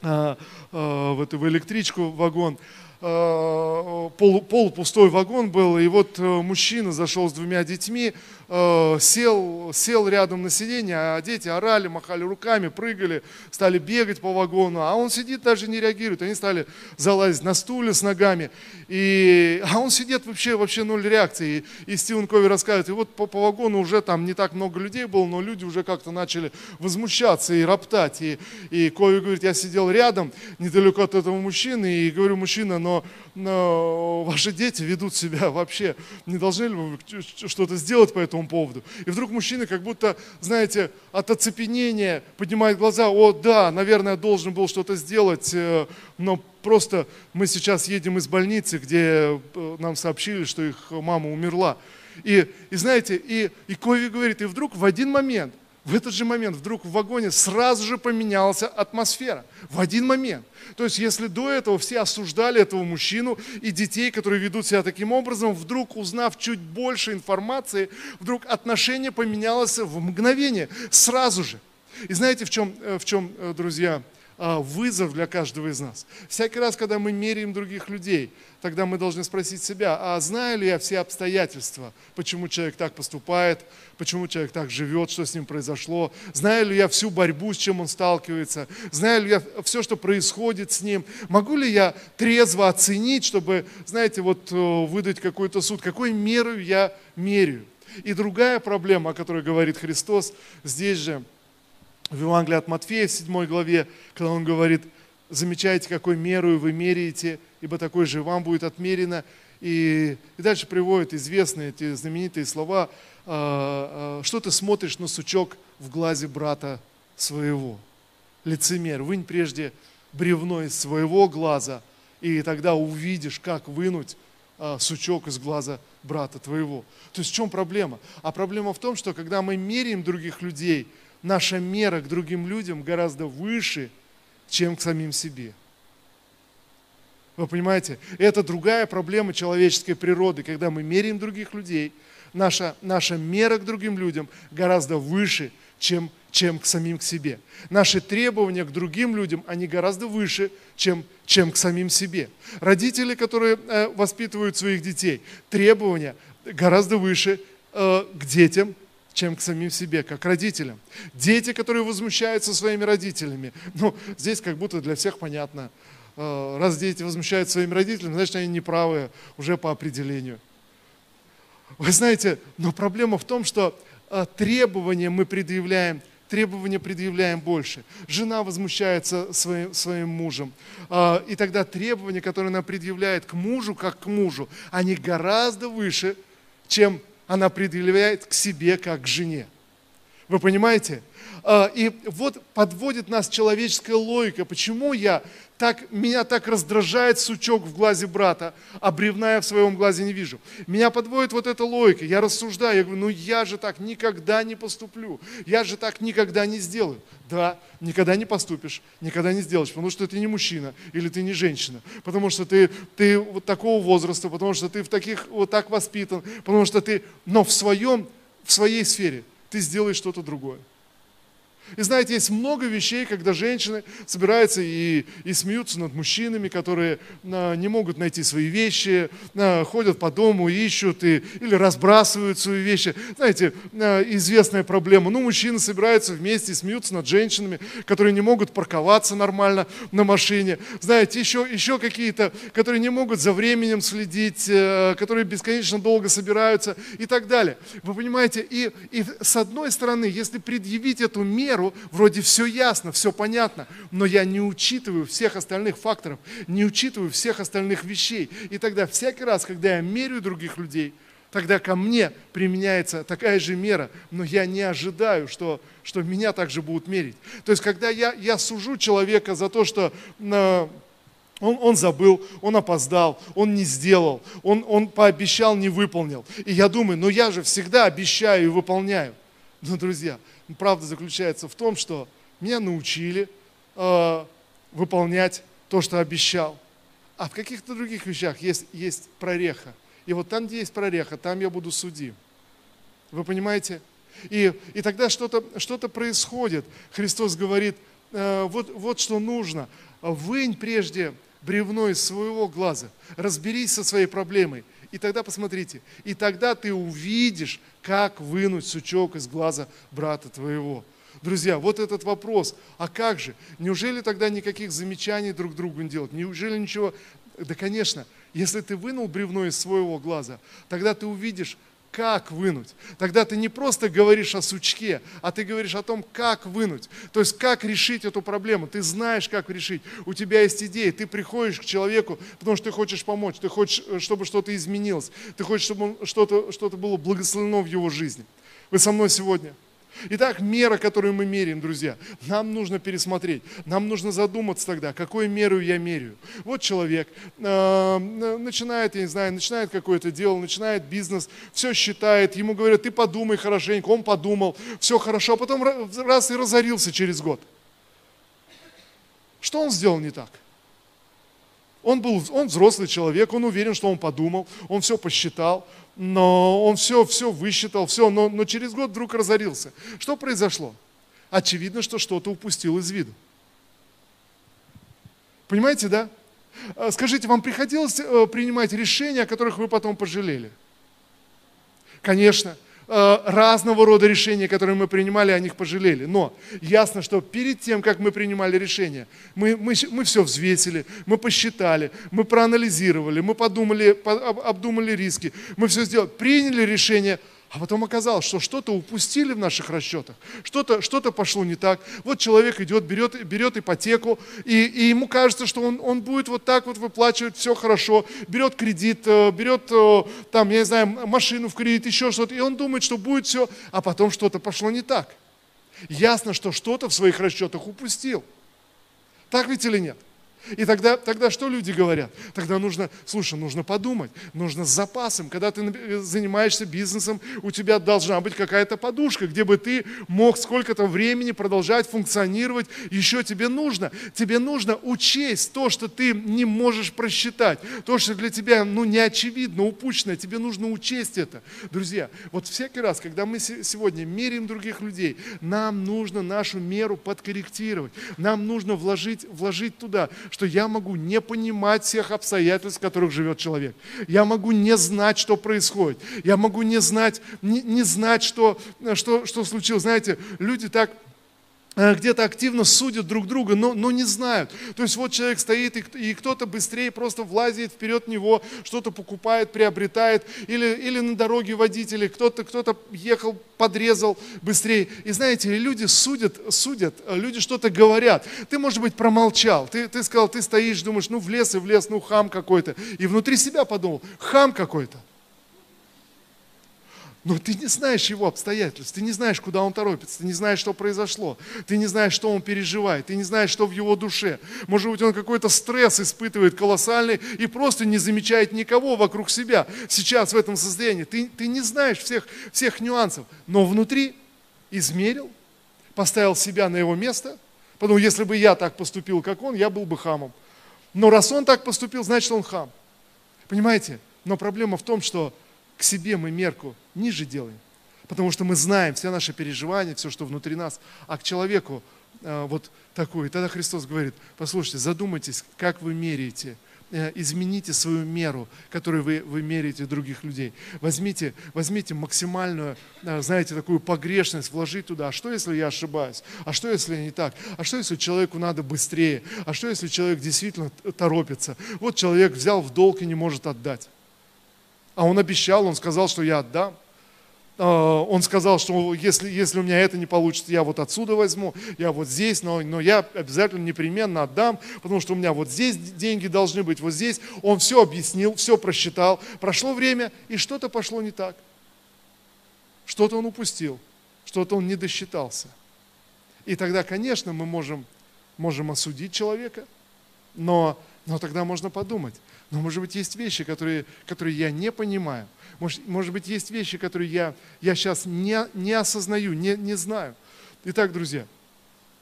в эту в электричку, в вагон, пол, полупустой вагон был, и вот мужчина зашел с двумя детьми, Э, сел, сел рядом на сиденье, а дети орали, махали руками, прыгали, стали бегать по вагону, а он сидит, даже не реагирует. Они стали залазить на стуле с ногами, и, а он сидит вообще, вообще ноль реакции. И, и Стивен Кови рассказывает, и вот по, по вагону уже там не так много людей было, но люди уже как-то начали возмущаться и роптать. И, и Кови говорит, я сидел рядом, недалеко от этого мужчины, и говорю, мужчина, но, но ваши дети ведут себя вообще, не должны ли вы что-то сделать по этому поводу. И вдруг мужчина как будто, знаете, от оцепенения поднимает глаза, о да, наверное, должен был что-то сделать, э, но просто мы сейчас едем из больницы, где э, нам сообщили, что их мама умерла. И, и знаете, и, и Кови говорит, и вдруг в один момент, в этот же момент вдруг в вагоне сразу же поменялась атмосфера. В один момент. То есть, если до этого все осуждали этого мужчину и детей, которые ведут себя таким образом, вдруг узнав чуть больше информации, вдруг отношение поменялось в мгновение, сразу же. И знаете, в чем, э, в чем э, друзья, вызов для каждого из нас. Всякий раз, когда мы меряем других людей, тогда мы должны спросить себя, а знаю ли я все обстоятельства, почему человек так поступает, почему человек так живет, что с ним произошло, знаю ли я всю борьбу, с чем он сталкивается, знаю ли я все, что происходит с ним, могу ли я трезво оценить, чтобы, знаете, вот э, выдать какой-то суд, какой мерою я меряю. И другая проблема, о которой говорит Христос, здесь же – в Евангелии от Матфея в 7 главе, когда он говорит, замечайте, какой меру вы меряете, ибо такой же вам будет отмерено. И, и дальше приводит известные эти знаменитые слова, «А, а, что ты смотришь на сучок в глазе брата своего. Лицемер, вынь прежде бревно из своего глаза, и тогда увидишь, как вынуть а, сучок из глаза брата твоего. То есть в чем проблема? А проблема в том, что когда мы меряем других людей – наша мера к другим людям гораздо выше, чем к самим себе. Вы понимаете? Это другая проблема человеческой природы. Когда мы меряем других людей, наша, наша мера к другим людям гораздо выше, чем, чем к самим к себе. Наши требования к другим людям, они гораздо выше, чем, чем к самим себе. Родители, которые э, воспитывают своих детей, требования гораздо выше э, к детям, чем к самим себе, как родителям. Дети, которые возмущаются своими родителями. Ну, здесь как будто для всех понятно. Э, раз дети возмущаются своими родителями, значит, они неправые уже по определению. Вы знаете, но проблема в том, что э, требования мы предъявляем требования предъявляем больше. Жена возмущается своим, своим мужем. Э, и тогда требования, которые она предъявляет к мужу, как к мужу, они гораздо выше, чем она предъявляет к себе как к жене. Вы понимаете? А, и вот подводит нас человеческая логика. Почему я так, меня так раздражает сучок в глазе брата, а бревна я в своем глазе не вижу. Меня подводит вот эта логика. Я рассуждаю, я говорю, ну я же так никогда не поступлю. Я же так никогда не сделаю. Да, никогда не поступишь, никогда не сделаешь, потому что ты не мужчина или ты не женщина, потому что ты, ты вот такого возраста, потому что ты в таких, вот так воспитан, потому что ты, но в своем, в своей сфере ты сделаешь что-то другое. И знаете, есть много вещей, когда женщины собираются и, и смеются над мужчинами, которые а, не могут найти свои вещи, а, ходят по дому, ищут и, или разбрасывают свои вещи. Знаете, а, известная проблема. Ну, мужчины собираются вместе и смеются над женщинами, которые не могут парковаться нормально на машине. Знаете, еще, еще какие-то, которые не могут за временем следить, э, которые бесконечно долго собираются и так далее. Вы понимаете, и, и с одной стороны, если предъявить эту меру, меру, вроде все ясно, все понятно, но я не учитываю всех остальных факторов, не учитываю всех остальных вещей. И тогда всякий раз, когда я меряю других людей, тогда ко мне применяется такая же мера, но я не ожидаю, что, что меня также будут мерить. То есть, когда я, я сужу человека за то, что э, он, он забыл, он опоздал, он не сделал, он, он пообещал, не выполнил. И я думаю, ну я же всегда обещаю и выполняю. Но, друзья, правда заключается в том, что меня научили э, выполнять то, что обещал. А в каких-то других вещах есть, есть прореха. И вот там, где есть прореха, там я буду судим. Вы понимаете? И, и тогда что-то что происходит. Христос говорит, э, вот, вот что нужно. Вынь прежде бревно из своего глаза. Разберись со своей проблемой. И тогда посмотрите, и тогда ты увидишь, как вынуть сучок из глаза брата твоего. Друзья, вот этот вопрос, а как же? Неужели тогда никаких замечаний друг другу не делать? Неужели ничего? Да, конечно, если ты вынул бревно из своего глаза, тогда ты увидишь, как вынуть. Тогда ты не просто говоришь о сучке, а ты говоришь о том, как вынуть. То есть, как решить эту проблему. Ты знаешь, как решить. У тебя есть идеи. Ты приходишь к человеку, потому что ты хочешь помочь. Ты хочешь, э, чтобы что-то изменилось. Ты хочешь, чтобы что-то что было благословено в его жизни. Вы со мной сегодня? Итак, мера, которую мы меряем, друзья, нам нужно пересмотреть. Нам нужно задуматься тогда, какой меру я меряю. Вот человек э, начинает, я не знаю, начинает какое-то дело, начинает бизнес, все считает, ему говорят, ты подумай хорошенько, он подумал, все хорошо, а потом раз и разорился через год. Что он сделал не так? Он был, он взрослый человек, он уверен, что он подумал, он все посчитал, но он все, все высчитал, все, но, но через год вдруг разорился. Что произошло? Очевидно, что что-то упустил из виду. Понимаете, да? А, скажите, вам приходилось э, принимать решения, о которых вы потом пожалели? Конечно. Э, разного рода решения, которые мы принимали, о них пожалели. Но ясно, что перед тем, как мы принимали решения, мы, мы, мы все взвесили, мы посчитали, мы проанализировали, мы подумали, обдумали риски, мы все сделали, приняли решение – а потом оказалось, что что-то упустили в наших расчетах, что-то что пошло не так. Вот человек идет, берет, берет ипотеку, и, и ему кажется, что он, он будет вот так вот выплачивать все хорошо, берет кредит, э, берет э, там, я не знаю, машину в кредит, еще что-то, и он думает, что будет все, а потом что-то пошло не так. Ясно, что что-то в своих расчетах упустил. Так ведь или нет? И тогда, тогда что люди говорят? Тогда нужно, слушай, нужно подумать, нужно с запасом. Когда ты э, занимаешься бизнесом, у тебя должна быть какая-то подушка, где бы ты мог сколько-то времени продолжать функционировать. Еще тебе нужно, тебе нужно учесть то, что ты не можешь просчитать, то, что для тебя ну, не очевидно, упущено, тебе нужно учесть это. Друзья, вот всякий раз, когда мы сегодня меряем других людей, нам нужно нашу меру подкорректировать, нам нужно вложить, вложить туда, что я могу не понимать всех обстоятельств, в которых живет человек. Я могу не знать, что происходит. Я могу не знать, не, не знать, что, что, что случилось. Знаете, люди так где-то активно судят друг друга, но, но не знают. То есть вот человек стоит, и, и кто-то быстрее просто влазит вперед него, что-то покупает, приобретает, или, или на дороге водители, кто-то кто ехал, подрезал быстрее. И знаете, люди судят, судят, люди что-то говорят. Ты, может быть, промолчал, ты, ты сказал, ты стоишь, думаешь, ну в лес и в лес, ну хам какой-то. И внутри себя подумал, хам какой-то. Но ты не знаешь его обстоятельств, ты не знаешь, куда он торопится, ты не знаешь, что произошло, ты не знаешь, что он переживает, ты не знаешь, что в его душе. Может быть, он какой-то стресс испытывает колоссальный и просто не замечает никого вокруг себя сейчас в этом состоянии. Ты, ты не знаешь всех, всех нюансов, но внутри измерил, поставил себя на его место, потому если бы я так поступил, как он, я был бы хамом. Но раз он так поступил, значит он хам. Понимаете? Но проблема в том, что к себе мы мерку ниже делаем. потому что мы знаем все наши переживания, все, что внутри нас, а к человеку э, вот такой. И тогда Христос говорит, послушайте, задумайтесь, как вы меряете – Э, измените свою меру, которую вы, вы меряете других людей. Возьмите, возьмите максимальную, э, знаете, такую погрешность, вложить туда. А что, если я ошибаюсь? А что, если не так? А что, если человеку надо быстрее? А что, если человек действительно торопится? Вот человек взял в долг и не может отдать. А он обещал, он сказал, что я отдам. А, он сказал, что если, если у меня это не получится, я вот отсюда возьму, я вот здесь, но, но я обязательно непременно отдам, потому что у меня вот здесь деньги должны быть, вот здесь. Он все объяснил, все просчитал. Прошло время, и что-то пошло не так. Что-то он упустил, что-то он не досчитался. И тогда, конечно, мы можем, можем осудить человека, но, но тогда можно подумать, но может быть есть вещи, которые, которые я не понимаю, может, может быть, есть вещи, которые я, я сейчас не, не осознаю, не, не знаю. Итак, друзья,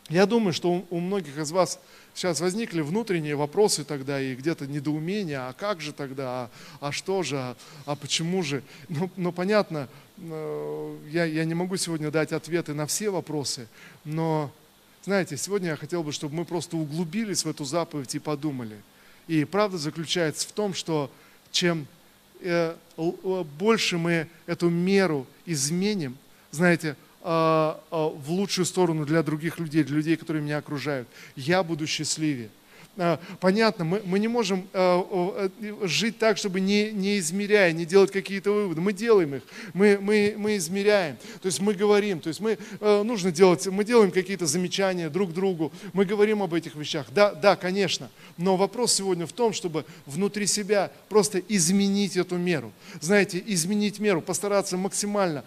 я думаю, что у, у многих из вас сейчас возникли внутренние вопросы тогда и где-то недоумения, а как же тогда, а, а что же, а, а почему же. Ну, ну понятно, э, я, я не могу сегодня дать ответы на все вопросы, но, знаете, сегодня я хотел бы, чтобы мы просто углубились в эту заповедь и подумали. И правда заключается в том, что чем Э, больше мы эту меру изменим, знаете, а, а, в лучшую сторону для других людей, для людей, которые меня окружают, я буду счастливее. А, понятно, мы, мы не можем а, жить так, чтобы не, не измеряя, не делать какие-то выводы. Мы делаем их, мы, мы, мы измеряем, то есть мы говорим, то есть мы нужно делать, мы делаем какие-то замечания друг другу, мы говорим об этих вещах. Да, да, конечно, но вопрос сегодня в том, чтобы внутри себя просто изменить эту меру. Знаете, изменить меру, постараться максимально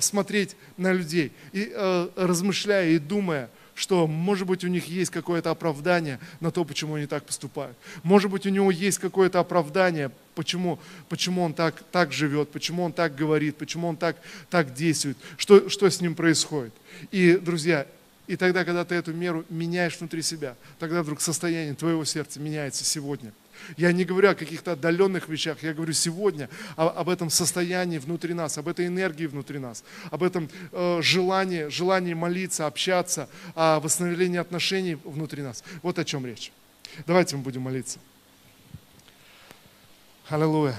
смотреть на людей и размышляя и думая, что, может быть, у них есть какое-то оправдание на то, почему они так поступают. Может быть, у него есть какое-то оправдание, почему, почему он так, так живет, почему он так говорит, почему он так, так действует, что, что с ним происходит. И, друзья, и тогда, когда ты эту меру меняешь внутри себя, тогда вдруг состояние твоего сердца меняется сегодня – я не говорю о каких-то отдаленных вещах, я говорю сегодня о, об этом состоянии внутри нас, об этой энергии внутри нас, об этом э, желании, желании молиться, общаться, о восстановлении отношений внутри нас. Вот о чем речь. Давайте мы будем молиться. Аллилуйя.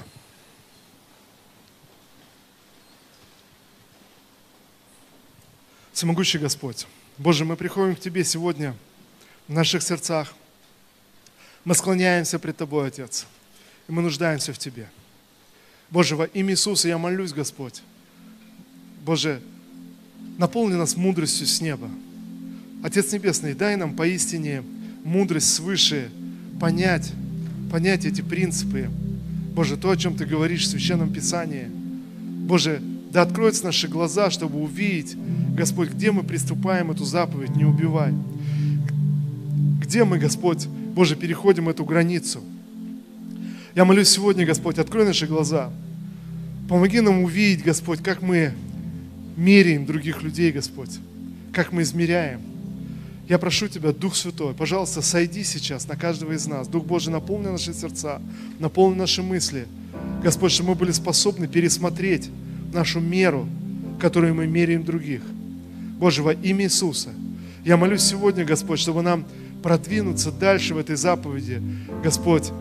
Всемогущий Господь, Боже, мы приходим к Тебе сегодня в наших сердцах, мы склоняемся пред Тобой, Отец, и мы нуждаемся в Тебе. Боже, во имя Иисуса я молюсь, Господь. Боже, наполни нас мудростью с неба. Отец Небесный, дай нам поистине мудрость свыше понять, понять эти принципы. Боже, то, о чем Ты говоришь в Священном Писании. Боже, да откроются наши глаза, чтобы увидеть, Господь, где мы приступаем эту заповедь, не убивай. Где мы, Господь, Боже, переходим эту границу. Я молюсь сегодня, Господь, открой наши глаза. Помоги нам увидеть, Господь, как мы меряем других людей, Господь, как мы измеряем. Я прошу Тебя, Дух Святой, пожалуйста, сойди сейчас на каждого из нас. Дух Божий, наполни наши сердца, наполни наши мысли. Господь, чтобы мы были способны пересмотреть нашу меру, которую мы меряем других. Боже, во имя Иисуса, я молюсь сегодня, Господь, чтобы нам продвинуться дальше в этой заповеди, Господь,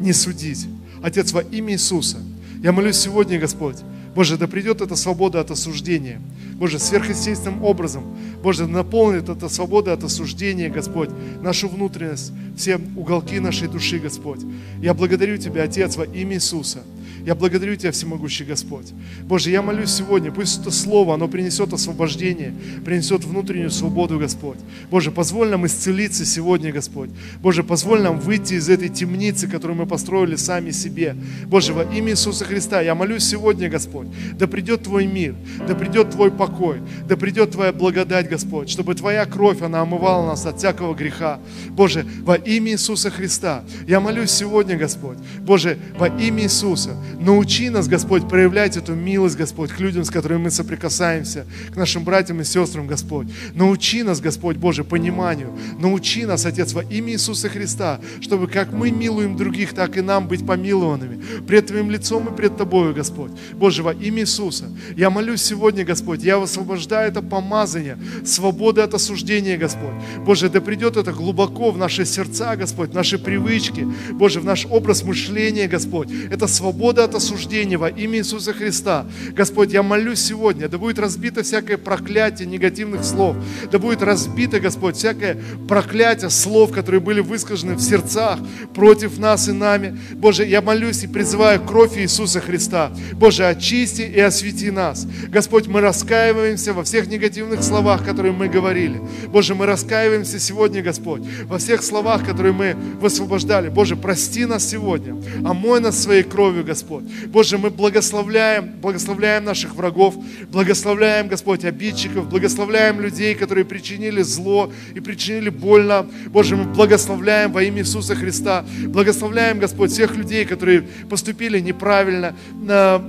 не судить. Отец, во имя Иисуса, я молюсь сегодня, Господь, Боже, да придет эта свобода от осуждения. Боже, сверхъестественным образом, Боже, наполнит эта свобода от осуждения, Господь, нашу внутренность, все уголки нашей души, Господь. Я благодарю Тебя, Отец, во имя Иисуса. Я благодарю Тебя, всемогущий Господь. Боже, я молюсь сегодня, пусть это слово, оно принесет освобождение, принесет внутреннюю свободу, Господь. Боже, позволь нам исцелиться сегодня, Господь. Боже, позволь нам выйти из этой темницы, которую мы построили сами себе. Боже, во имя Иисуса Христа, я молюсь сегодня, Господь, да придет Твой мир, да придет Твой покой, да придет Твоя благодать, Господь, чтобы Твоя кровь, она омывала нас от всякого греха. Боже, во имя Иисуса Христа, я молюсь сегодня, Господь, Боже, во имя Иисуса, Научи нас, Господь, проявлять эту милость, Господь, к людям, с которыми мы соприкасаемся, к нашим братьям и сестрам, Господь. Научи нас, Господь Боже, пониманию. Научи нас, Отец, во имя Иисуса Христа, чтобы как мы милуем других, так и нам быть помилованными пред Твоим лицом и пред Тобою, Господь. Боже, во имя Иисуса, я молюсь сегодня, Господь, я высвобождаю это помазание, свободы от осуждения, Господь. Боже, да придет это глубоко в наши сердца, Господь, в наши привычки, Боже, в наш образ мышления, Господь. Это свобода от осуждения во имя Иисуса Христа. Господь, я молюсь сегодня, да будет разбито всякое проклятие негативных слов, да будет разбито, Господь, всякое проклятие слов, которые были высказаны в сердцах против нас и нами. Боже, я молюсь и призываю кровь Иисуса Христа. Боже, очисти и освети нас. Господь, мы раскаиваемся во всех негативных словах, которые мы говорили. Боже, мы раскаиваемся сегодня, Господь, во всех словах, которые мы высвобождали. Боже, прости нас сегодня, омой нас своей кровью, Господь. Боже, мы благословляем, благословляем наших врагов, благословляем, Господь, обидчиков, благословляем людей, которые причинили зло и причинили больно. Боже, мы благословляем во имя Иисуса Христа, благословляем, Господь, всех людей, которые поступили неправильно.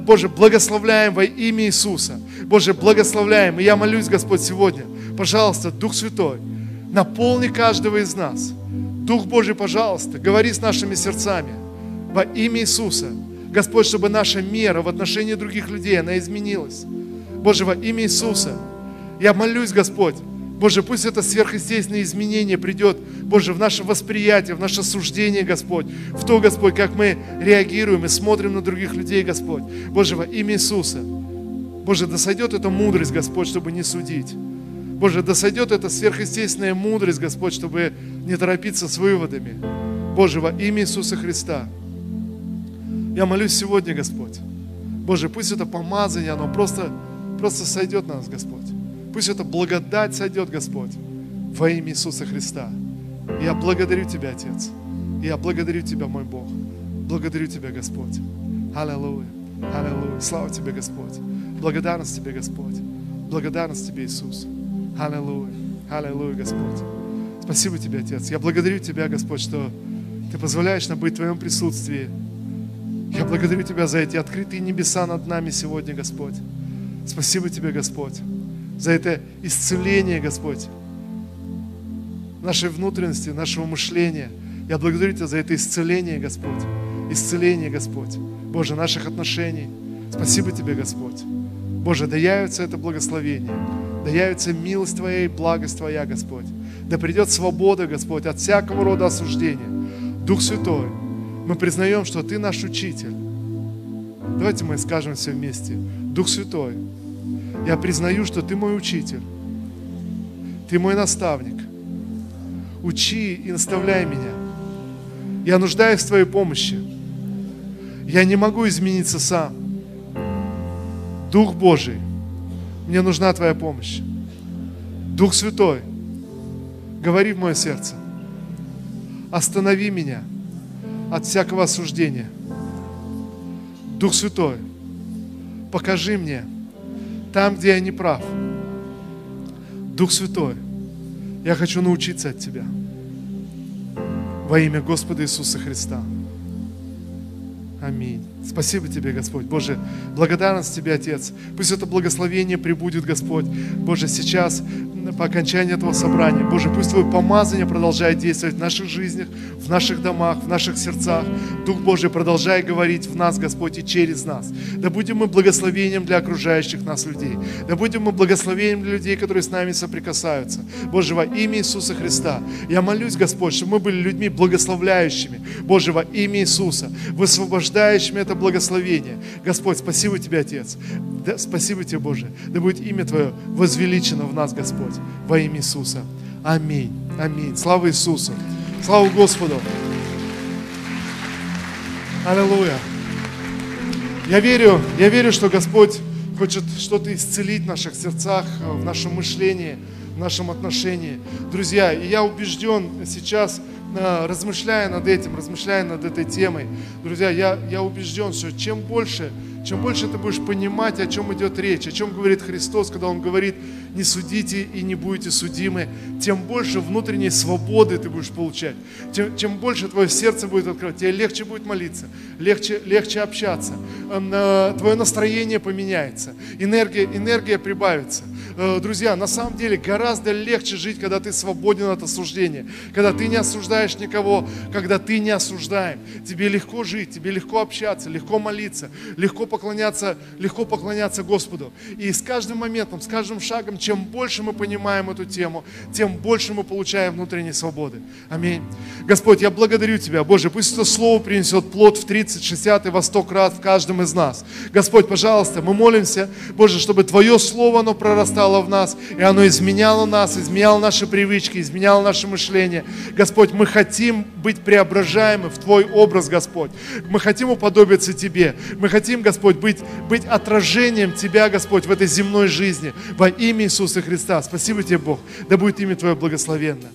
Боже, благословляем во имя Иисуса. Боже, благословляем. И я молюсь, Господь, сегодня, пожалуйста, Дух Святой, наполни каждого из нас. Дух Божий, пожалуйста, говори с нашими сердцами во имя Иисуса. Господь, чтобы наша мера в отношении других людей, она изменилась. Боже, во имя Иисуса. Я молюсь, Господь, Боже, пусть это сверхъестественное изменение придет, Боже, в наше восприятие, в наше суждение, Господь, в то, Господь, как мы реагируем и смотрим на других людей, Господь. Боже, во имя Иисуса. Боже, да сойдет эта мудрость, Господь, чтобы не судить. Боже, да сойдет эта сверхъестественная мудрость, Господь, чтобы не торопиться с выводами. Боже, во имя Иисуса Христа. Я молюсь сегодня, Господь. Боже, пусть это помазание, оно просто, просто сойдет на нас, Господь. Пусть эта благодать сойдет, Господь, во имя Иисуса Христа. Я благодарю Тебя, Отец. Я благодарю Тебя, мой Бог. Благодарю Тебя, Господь. Аллилуйя. Аллилуйя. Слава Тебе, Господь. Благодарность Тебе, Господь. Благодарность Тебе, Иисус. Аллилуйя. Аллилуйя, Господь. Спасибо Тебе, Отец. Я благодарю Тебя, Господь, что Ты позволяешь нам быть в Твоем присутствии. Я благодарю Тебя за эти открытые небеса над нами сегодня, Господь. Спасибо Тебе, Господь за это исцеление, Господь, нашей внутренности, нашего мышления. Я благодарю Тебя за это исцеление, Господь. Исцеление, Господь. Боже, наших отношений. Спасибо Тебе, Господь. Боже, да явится это благословение. Да явится милость Твоя и благость Твоя, Господь. Да придет свобода, Господь, от всякого рода осуждения. Дух Святой, мы признаем, что Ты наш учитель. Давайте мы скажем все вместе. Дух Святой, я признаю, что Ты мой учитель. Ты мой наставник. Учи и наставляй меня. Я нуждаюсь в Твоей помощи. Я не могу измениться сам. Дух Божий, мне нужна Твоя помощь. Дух Святой, говори в мое сердце. Останови меня от всякого осуждения. Дух Святой, покажи мне, там, где я не прав. Дух Святой, я хочу научиться от Тебя. Во имя Господа Иисуса Христа. Аминь. Спасибо Тебе, Господь. Боже, благодарность Тебе, Отец. Пусть это благословение прибудет, Господь. Боже, сейчас по окончании этого собрания. Боже, пусть Твое помазание продолжает действовать в наших жизнях, в наших домах, в наших сердцах. Дух Божий, продолжай говорить в нас, Господь, и через нас. Да будем мы благословением для окружающих нас людей. Да будем мы благословением для людей, которые с нами соприкасаются. Боже, во имя Иисуса Христа. Я молюсь, Господь, чтобы мы были людьми благословляющими. Боже, во имя Иисуса, высвобождающими это благословение. Господь, спасибо Тебе, Отец. Да, спасибо Тебе, Боже. Да будет имя Твое возвеличено в нас, Господь, во имя Иисуса. Аминь. Аминь. Слава Иисусу. Слава Господу. Аллилуйя. Я верю, я верю, что Господь хочет что-то исцелить в наших сердцах, в нашем мышлении, в нашем отношении. Друзья, и я убежден сейчас, размышляя над этим, размышляя над этой темой, друзья, я, я убежден, что чем больше чем больше ты будешь понимать, о чем идет речь, о чем говорит Христос, когда Он говорит, не судите и не будете судимы, тем больше внутренней свободы ты будешь получать, тем, чем больше твое сердце будет открывать, тебе легче будет молиться, легче, легче общаться, э, твое настроение поменяется, энергия, энергия прибавится. Э, друзья, на самом деле гораздо легче жить, когда ты свободен от осуждения, когда ты не осуждаешь никого, когда ты не осуждаем. Тебе легко жить, тебе легко общаться, легко молиться, легко поклоняться, легко поклоняться Господу. И с каждым моментом, с каждым шагом, чем больше мы понимаем эту тему, тем больше мы получаем внутренней свободы. Аминь. Господь, я благодарю Тебя, Боже, пусть это Слово принесет плод в 30, 60 и во 100 крат в каждом из нас. Господь, пожалуйста, мы молимся, Боже, чтобы Твое Слово, оно прорастало в нас, и оно изменяло нас, изменяло наши привычки, изменяло наше мышление. Господь, мы хотим быть преображаемы в Твой образ, Господь. Мы хотим уподобиться Тебе. Мы хотим, Господь, быть, быть отражением Тебя, Господь, в этой земной жизни. Во имя Иисуса Христа. Спасибо Тебе, Бог. Да будет имя Твое благословенно.